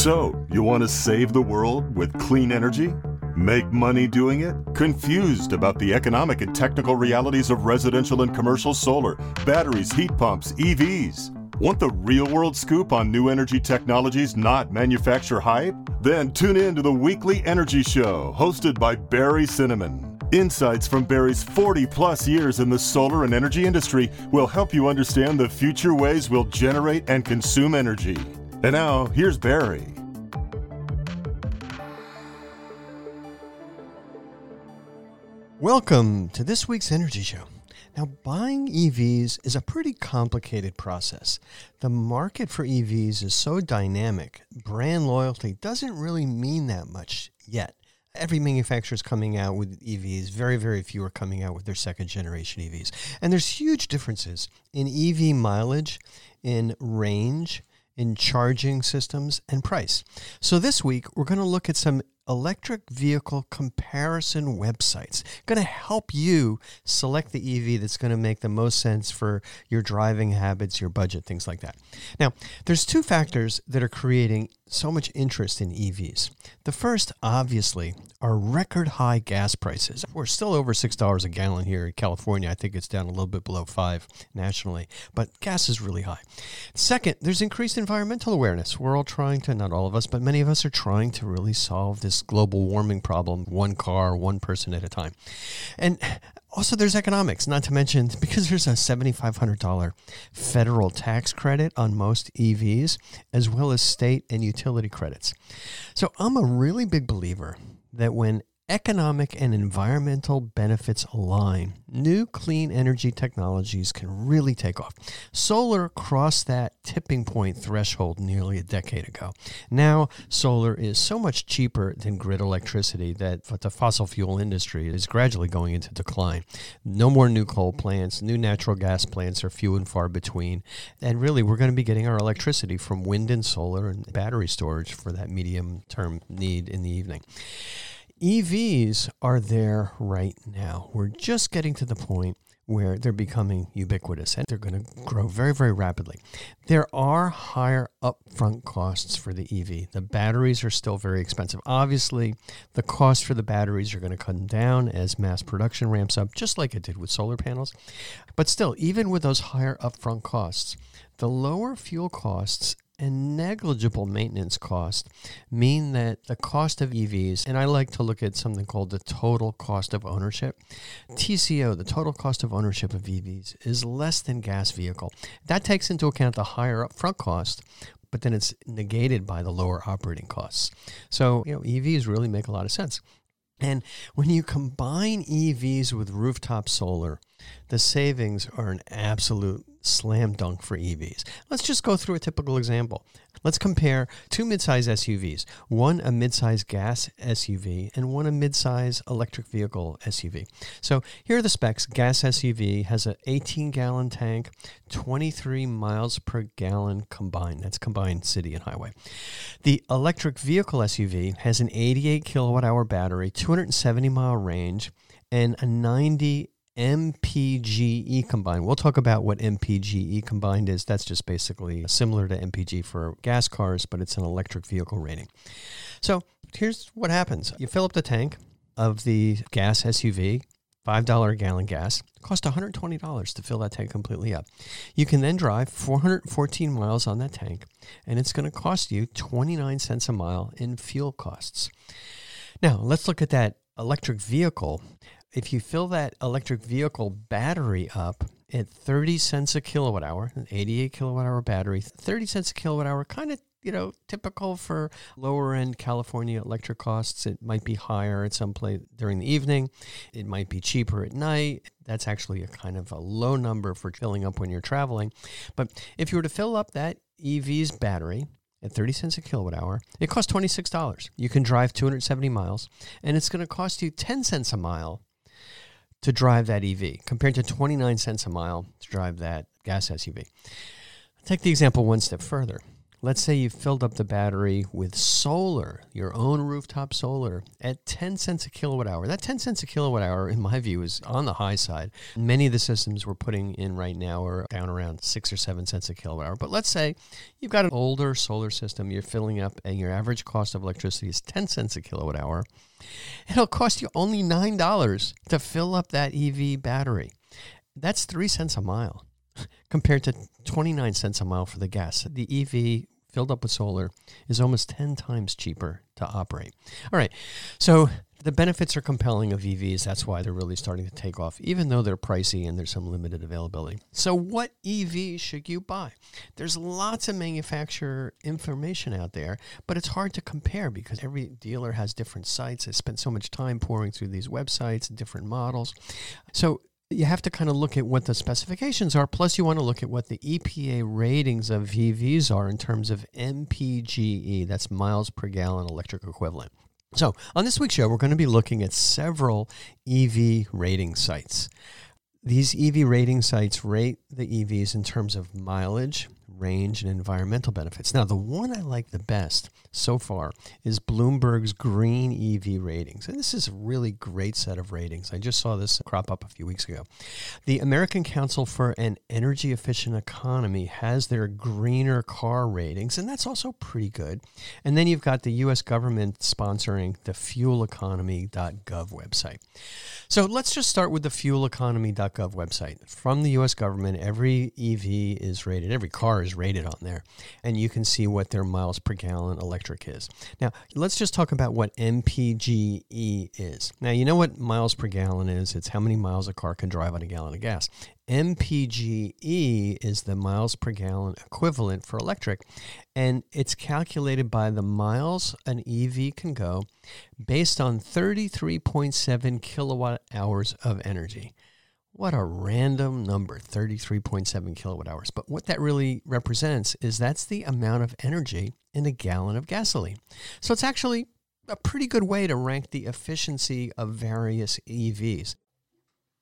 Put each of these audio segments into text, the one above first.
So, you want to save the world with clean energy? Make money doing it? Confused about the economic and technical realities of residential and commercial solar, batteries, heat pumps, EVs? Want the real world scoop on new energy technologies, not manufacture hype? Then tune in to the weekly Energy Show, hosted by Barry Cinnamon. Insights from Barry's 40 plus years in the solar and energy industry will help you understand the future ways we'll generate and consume energy. And now, here's Barry. Welcome to this week's Energy Show. Now, buying EVs is a pretty complicated process. The market for EVs is so dynamic, brand loyalty doesn't really mean that much yet. Every manufacturer is coming out with EVs. Very, very few are coming out with their second generation EVs. And there's huge differences in EV mileage, in range, in charging systems, and price. So this week, we're going to look at some electric vehicle comparison websites. Going to help you select the EV that's going to make the most sense for your driving habits, your budget, things like that. Now, there's two factors that are creating so much interest in EVs. The first, obviously, are record high gas prices. We're still over $6 a gallon here in California. I think it's down a little bit below 5 nationally, but gas is really high. Second, there's increased environmental awareness. We're all trying to, not all of us, but many of us are trying to really solve this global warming problem, one car, one person at a time. And also, there's economics, not to mention because there's a $7,500 federal tax credit on most EVs, as well as state and utility credits. So, I'm a really big believer that when economic and environmental benefits align, new clean energy technologies can really take off. Solar crossed that tipping point threshold nearly a decade ago. Now, solar is so much cheaper than grid electricity that the fossil fuel industry is gradually going into decline. No more new coal plants, new natural gas plants are few and far between. And really, we're going to be getting our electricity from wind and solar and battery storage for that medium term need in the evening. EVs are there right now. We're just getting to the point where they're becoming ubiquitous and they're going to grow very, very rapidly. There are higher upfront costs for the EV. The batteries are still very expensive. Obviously, the cost for the batteries are going to come down as mass production ramps up, just like it did with solar panels. But still, even with those higher upfront costs, the lower fuel costs and negligible maintenance cost mean that the cost of EVs, and I like to look at something called the total cost of ownership. TCO, the total cost of ownership of EVs, is less than gas vehicle. That takes into account the higher upfront cost, but then it's negated by the lower operating costs. So, you know, EVs really make a lot of sense. And when you combine EVs with rooftop solar, the savings are an absolute slam dunk for EVs. Let's just go through a typical example. Let's compare two midsize SUVs one a midsize gas SUV and one a midsize electric vehicle SUV. So here are the specs gas SUV has an 18 gallon tank, 23 miles per gallon combined. That's combined city and highway. The electric vehicle SUV has an 88 kilowatt hour battery, 270 mile range, and a 90 MPGE combined. We'll talk about what MPGE combined is. That's just basically similar to MPG for gas cars, but it's an electric vehicle rating. So here's what happens you fill up the tank of the gas SUV. $5 a gallon gas. It costs $120 to fill that tank completely up. You can then drive 414 miles on that tank, and it's going to cost you 29 cents a mile in fuel costs. Now, let's look at that electric vehicle if you fill that electric vehicle battery up at 30 cents a kilowatt hour, an 88 kilowatt hour battery, 30 cents a kilowatt hour, kind of you know, typical for lower end California electric costs. It might be higher at some place during the evening. It might be cheaper at night. That's actually a kind of a low number for filling up when you're traveling. But if you were to fill up that EV's battery at 30 cents a kilowatt hour, it costs $26. You can drive 270 miles, and it's going to cost you 10 cents a mile to drive that EV compared to 29 cents a mile to drive that gas SUV. Take the example one step further. Let's say you filled up the battery with solar, your own rooftop solar, at 10 cents a kilowatt hour. That 10 cents a kilowatt hour, in my view, is on the high side. Many of the systems we're putting in right now are down around six or seven cents a kilowatt hour. But let's say you've got an older solar system, you're filling up, and your average cost of electricity is 10 cents a kilowatt hour. It'll cost you only $9 to fill up that EV battery. That's three cents a mile compared to 29 cents a mile for the gas. The EV filled up with solar is almost 10 times cheaper to operate. All right. So the benefits are compelling of EVs. That's why they're really starting to take off, even though they're pricey and there's some limited availability. So, what EV should you buy? There's lots of manufacturer information out there, but it's hard to compare because every dealer has different sites. I spent so much time pouring through these websites and different models. So, you have to kind of look at what the specifications are. Plus, you want to look at what the EPA ratings of EVs are in terms of MPGE, that's miles per gallon electric equivalent. So, on this week's show, we're going to be looking at several EV rating sites. These EV rating sites rate the EVs in terms of mileage, range, and environmental benefits. Now, the one I like the best so far is Bloomberg's Green EV ratings. And this is a really great set of ratings. I just saw this crop up a few weeks ago. The American Council for an Energy Efficient Economy has their greener car ratings, and that's also pretty good. And then you've got the U.S. government sponsoring the fueleconomy.gov website. So let's just start with the fueleconomy.gov website. From the U.S. government, every EV is rated, every car is is rated on there. And you can see what their miles per gallon electric is. Now, let's just talk about what MPGE is. Now, you know what miles per gallon is? It's how many miles a car can drive on a gallon of gas. MPGE is the miles per gallon equivalent for electric, and it's calculated by the miles an EV can go based on 33.7 kilowatt hours of energy. What a random number, 33.7 kilowatt hours. But what that really represents is that's the amount of energy in a gallon of gasoline. So it's actually a pretty good way to rank the efficiency of various EVs.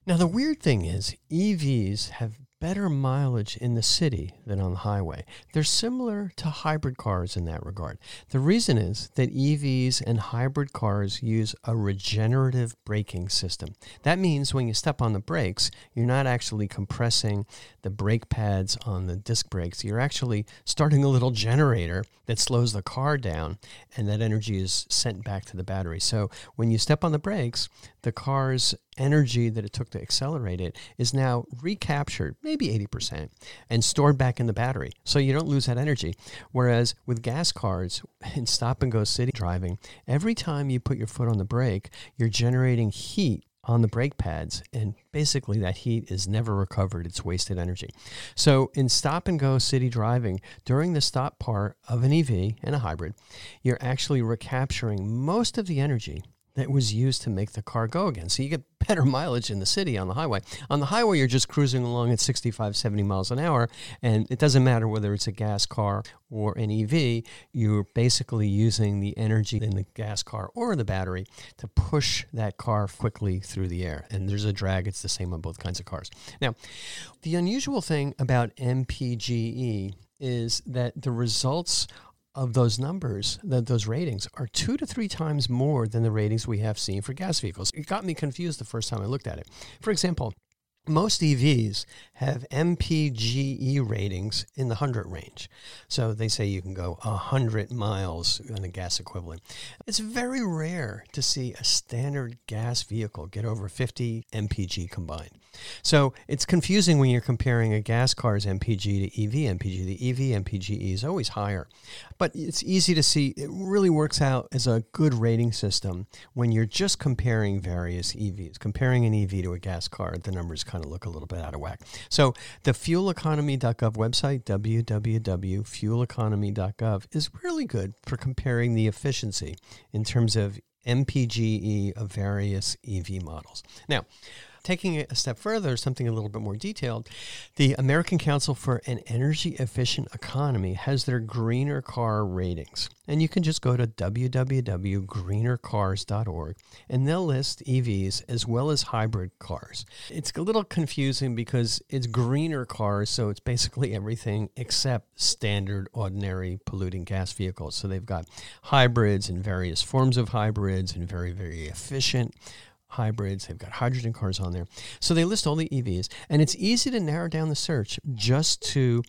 Now, the weird thing is, EVs have better mileage in the city than on the highway. They're similar to hybrid cars in that regard. The reason is that EVs and hybrid cars use a regenerative braking system. That means when you step on the brakes, you're not actually compressing the brake pads on the disc brakes. You're actually starting a little generator that slows the car down, and that energy is sent back to the battery. So when you step on the brakes, the car's energy that it took to accelerate it is now recaptured, maybe 80%, and stored back in the battery. So you don't lose that energy. Whereas with gas cars in stop and go city driving, every time you put your foot on the brake, you're generating heat on the brake pads, and basically that heat is never recovered. It's wasted energy. So, in stop and go city driving, during the stop part of an EV and a hybrid, you're actually recapturing most of the energy that was used to make the car go again. So you get better mileage in the city on the highway. On the highway, you're just cruising along at 65, 70 miles an hour, and it doesn't matter whether it's a gas car or an EV, you're basically using the energy in the gas car or the battery to push that car quickly through the air. And there's a drag, it's the same on both kinds of cars. Now, the unusual thing about MPGE is that the results of those numbers, that those ratings are two to three times more than the ratings we have seen for gas vehicles. It got me confused the first time I looked at it. For example, most EVs have MPGE ratings in the 100 range. So they say you can go 100 miles on a gas equivalent. It's very rare to see a standard gas vehicle get over 50 MPG combined. So it's confusing when you're comparing a gas car's MPG to EV MPG. The EV MPGE is always higher. But it's easy to see it really works out as a good rating system when you're just comparing various EVs. Comparing an EV to a gas car, the numbers kind of look a little bit out of whack. So the fueleconomy.gov website, www.fueleconomy.gov, is really good for comparing the efficiency in terms of MPGE of various EV models. Now, taking it a step further, something a little bit more detailed, the American Council for an Energy Efficient Economy has their greener car ratings. And you can just go to www.greenercars.org and they'll list EVs as well as hybrid cars. It's a little confusing because it's greener cars, so it's basically everything except standard, ordinary polluting gas vehicles. So they've got hybrids and various forms of hybrids and very, very efficient hybrids. They've got hydrogen cars on there. So they list all the EVs, and it's easy to narrow down the search just to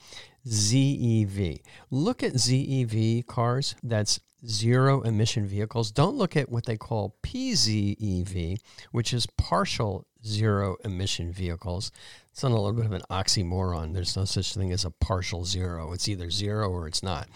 ZEV. Look at ZEV cars. That's zero emission vehicles. Don't look at what they call PZEV, which is partial zero emission vehicles. It's not a little bit of an oxymoron. There's no such thing as a partial zero. It's either zero or it's not.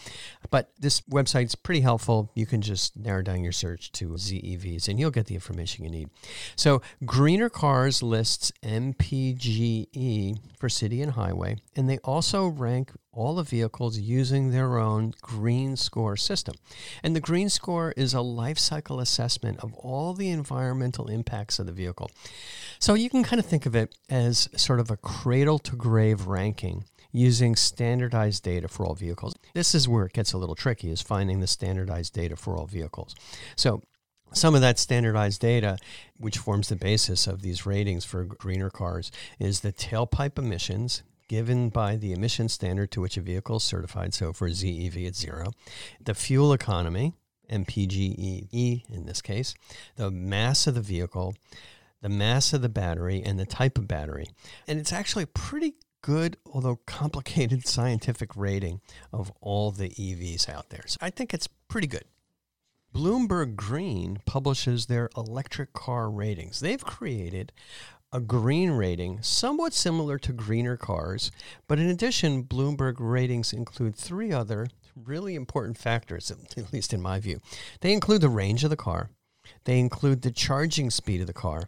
But this website's pretty helpful. You can just narrow down your search to ZEVs and you'll get the information you need. So, Greener Cars lists MPGE for city and highway, and they also rank all the vehicles using their own green score system. And the green score is a life cycle assessment of all the environmental impacts of the vehicle. So you can kind of think of it as sort of a cradle to grave ranking using standardized data for all vehicles. This is where it gets a little tricky is finding the standardized data for all vehicles. So some of that standardized data, which forms the basis of these ratings for greener cars, is the tailpipe emissions, given by the emission standard to which a vehicle is certified. So for ZEV, it's zero. The fuel economy, MPGE in this case, the mass of the vehicle, the mass of the battery, and the type of battery. And it's actually pretty good, although complicated scientific rating of all the EVs out there. So I think it's pretty good. Bloomberg Green publishes their electric car ratings. They've created a green rating, somewhat similar to greener cars, but in addition, Bloomberg ratings include three other really important factors, at least in my view. They include the range of the car, they include the charging speed of the car,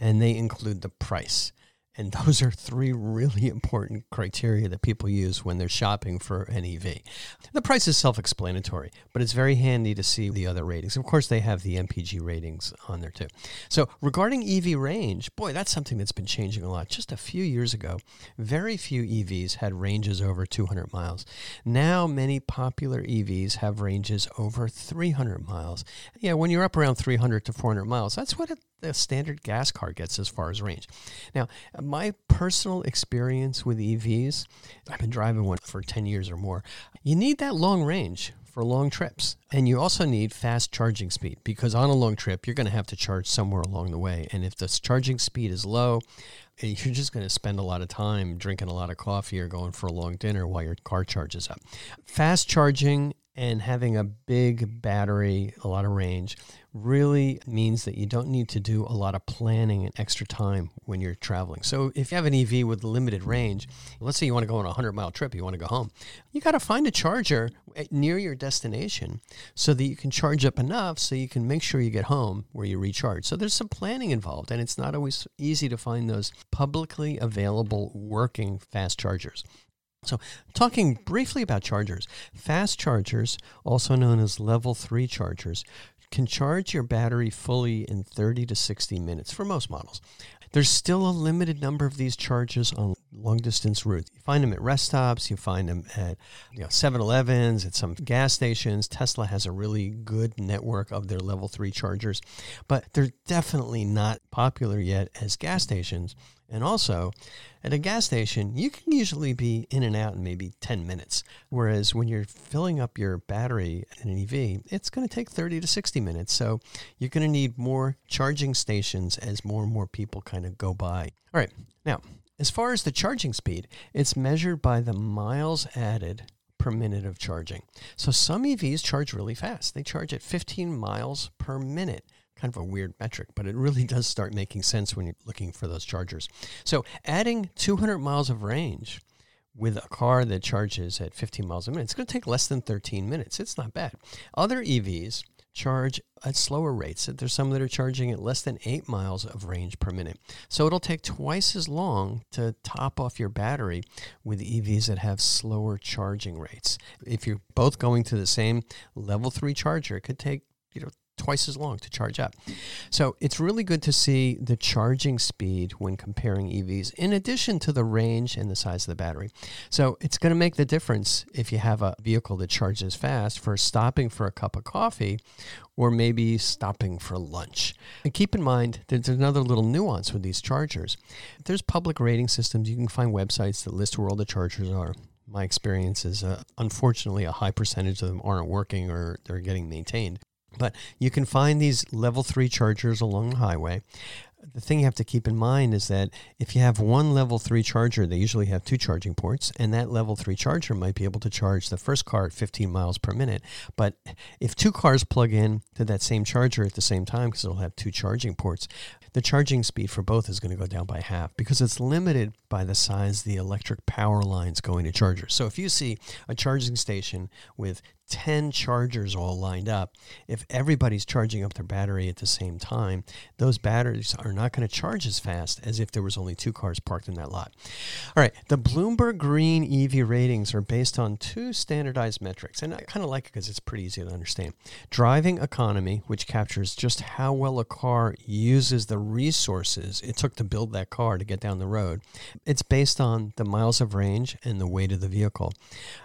and they include the price. And those are three really important criteria that people use when they're shopping for an EV. The price is self explanatory, but it's very handy to see the other ratings. Of course, they have the MPG ratings on there too. So, regarding EV range, boy, that's something that's been changing a lot. Just a few years ago, very few EVs had ranges over 200 miles. Now, many popular EVs have ranges over 300 miles. Yeah, when you're up around 300 to 400 miles, that's what a standard gas car gets as far as range. Now, my personal experience with EVs, I've been driving one for 10 years or more. You need that long range for long trips. And you also need fast charging speed because on a long trip, you're going to have to charge somewhere along the way. And if the charging speed is low, eh, you're just going to spend a lot of time drinking a lot of coffee or going for a long dinner while your car charges up. Fast charging and having a big battery, a lot of range, really means that you don't need to do a lot of planning and extra time when you're traveling. So if you have an EV with limited range, let's say you want to go on a 100 mile trip, you want to go home, you got to find a charger near your destination so that you can charge up enough so you can make sure you get home where you recharge. So there's some planning involved and it's not always easy to find those publicly available working fast chargers. So, talking briefly about chargers, fast chargers, also known as level 3 chargers, can charge your battery fully in 30 to 60 minutes for most models. There's still a limited number of these charges on long distance routes. You find them at rest stops, you find them at you know 7-Elevens, at some gas stations. Tesla has a really good network of their level 3 chargers, but they're definitely not popular yet as gas stations and also, at a gas station, you can usually be in and out in maybe 10 minutes. Whereas when you're filling up your battery in an EV, it's going to take 30 to 60 minutes. So you're going to need more charging stations as more and more people kind of go by. All right. Now, as far as the charging speed, it's measured by the miles added per minute of charging. So some EVs charge really fast. They charge at 15 miles per minute kind of a weird metric, but it really does start making sense when you're looking for those chargers. So adding 200 miles of range with a car that charges at 15 miles a minute, it's going to take less than 13 minutes. It's not bad. Other EVs charge at slower rates. There's some that are charging at less than eight miles of range per minute. So it'll take twice as long to top off your battery with EVs that have slower charging rates. If you're both going to the same level three charger, it could take you know twice as long to charge up. So it's really good to see the charging speed when comparing EVs, in addition to the range and the size of the battery. So it's going to make the difference if you have a vehicle that charges fast for stopping for a cup of coffee or maybe stopping for lunch. And keep in mind there's another little nuance with these chargers. There's public rating systems. You can find websites that list where all the chargers are my experience is uh, unfortunately a high percentage of them aren't working or they're getting maintained. But you can find these level three chargers along the highway. The thing you have to keep in mind is that if you have one level three charger, they usually have two charging ports, and that level three charger might be able to charge the first car at 15 miles per minute. But if two cars plug in to that same charger at the same time, because it'll have two charging ports, the charging speed for both is going to go down by half because it's limited by the size of the electric power lines going to chargers. So if you see a charging station with 10 chargers all lined up, if everybody's charging up their battery at the same time, those batteries are not going to charge as fast as if there was only two cars parked in that lot. All right, the Bloomberg Green EV ratings are based on two standardized metrics, and I kind of like it because it's pretty easy to understand. Driving economy, which captures just how well a car uses the resources it took to build that car to get down the road. It's based on the miles of range and the weight of the vehicle.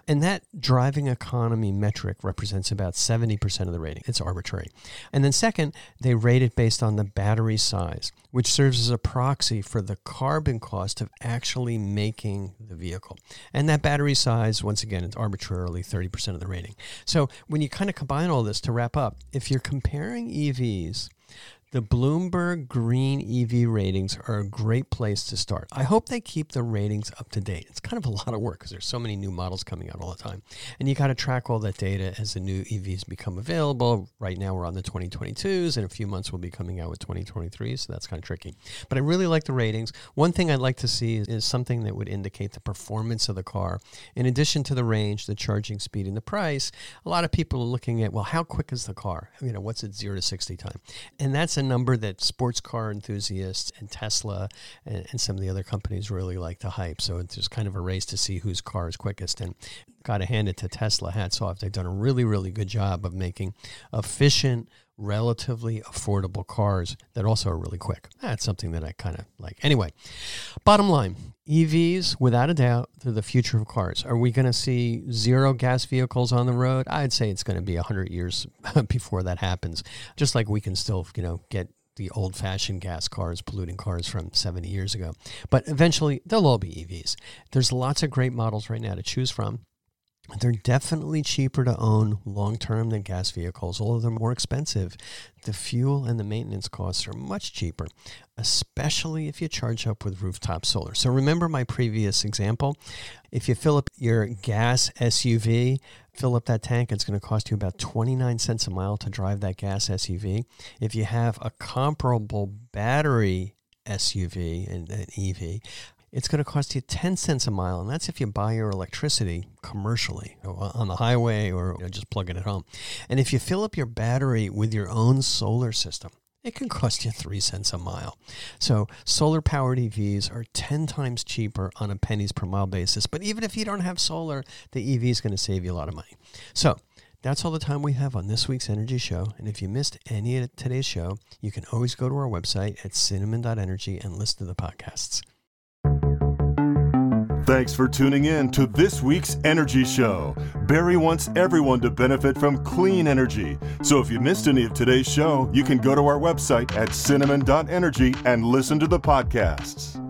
And that driving economy metric represents about 70% of the rating. It's arbitrary. And then, second, they rate it based on the battery size, which serves as a proxy for the carbon cost of actually making the vehicle. And that battery size, once again, it's arbitrarily 30% of the rating. So when you kind of combine all this to wrap up, if you're comparing EVs, the Bloomberg Green EV ratings are a great place to start. I hope they keep the ratings up to date. It's kind of a lot of work because there's so many new models coming out all the time. And you got to track all that data as the new EVs become available. Right now we're on the 2022s. In a few months we'll be coming out with 2023, so that's kind of tricky. But I really like the ratings. One thing I'd like to see is, is something that would indicate the performance of the car. In addition to the range, the charging speed, and the price, a lot of people are looking at, well, how quick is the car? You know, what's its 0 to 60 time? And that's a number that sports car enthusiasts and Tesla and, and some of the other companies really like to hype. So it's just kind of a race to see whose car is quickest. And got to hand it to Tesla. Hats off. They've done a really, really good job of making efficient, relatively affordable cars that also are really quick. That's something that I kind of like. Anyway, bottom line EVs, without a doubt, they're the future of cars. Are we going to see zero gas vehicles on the road? I'd say it's going to be 100 years before that happens. Just like we can still, you know, get the old fashioned gas cars, polluting cars from 70 years ago. But eventually, they'll all be EVs. There's lots of great models right now to choose from. They're definitely cheaper to own long term than gas vehicles, although they're more expensive. The fuel and the maintenance costs are much cheaper, especially if you charge up with rooftop solar. So remember my previous example. If you fill up your gas SUV, fill up that tank, it's going to cost you about 29 cents a mile to drive that gas SUV. If you have a comparable battery SUV and an EV, it's going to cost you 10 cents a mile. And that's if you buy your electricity commercially on the highway or you know, just plug it at home. And if you fill up your battery with your own solar system, it can cost you three cents a mile. So, solar powered EVs are 10 times cheaper on a pennies per mile basis. But even if you don't have solar, the EV is going to save you a lot of money. So, that's all the time we have on this week's Energy Show. And if you missed any of today's show, you can always go to our website at cinnamon.energy and listen to the podcasts. Thanks for tuning in to this week's Energy Show. Barry wants everyone to benefit from clean energy. So if you missed any of today's show, you can go to our website at cinnamon.energy and listen to the podcasts.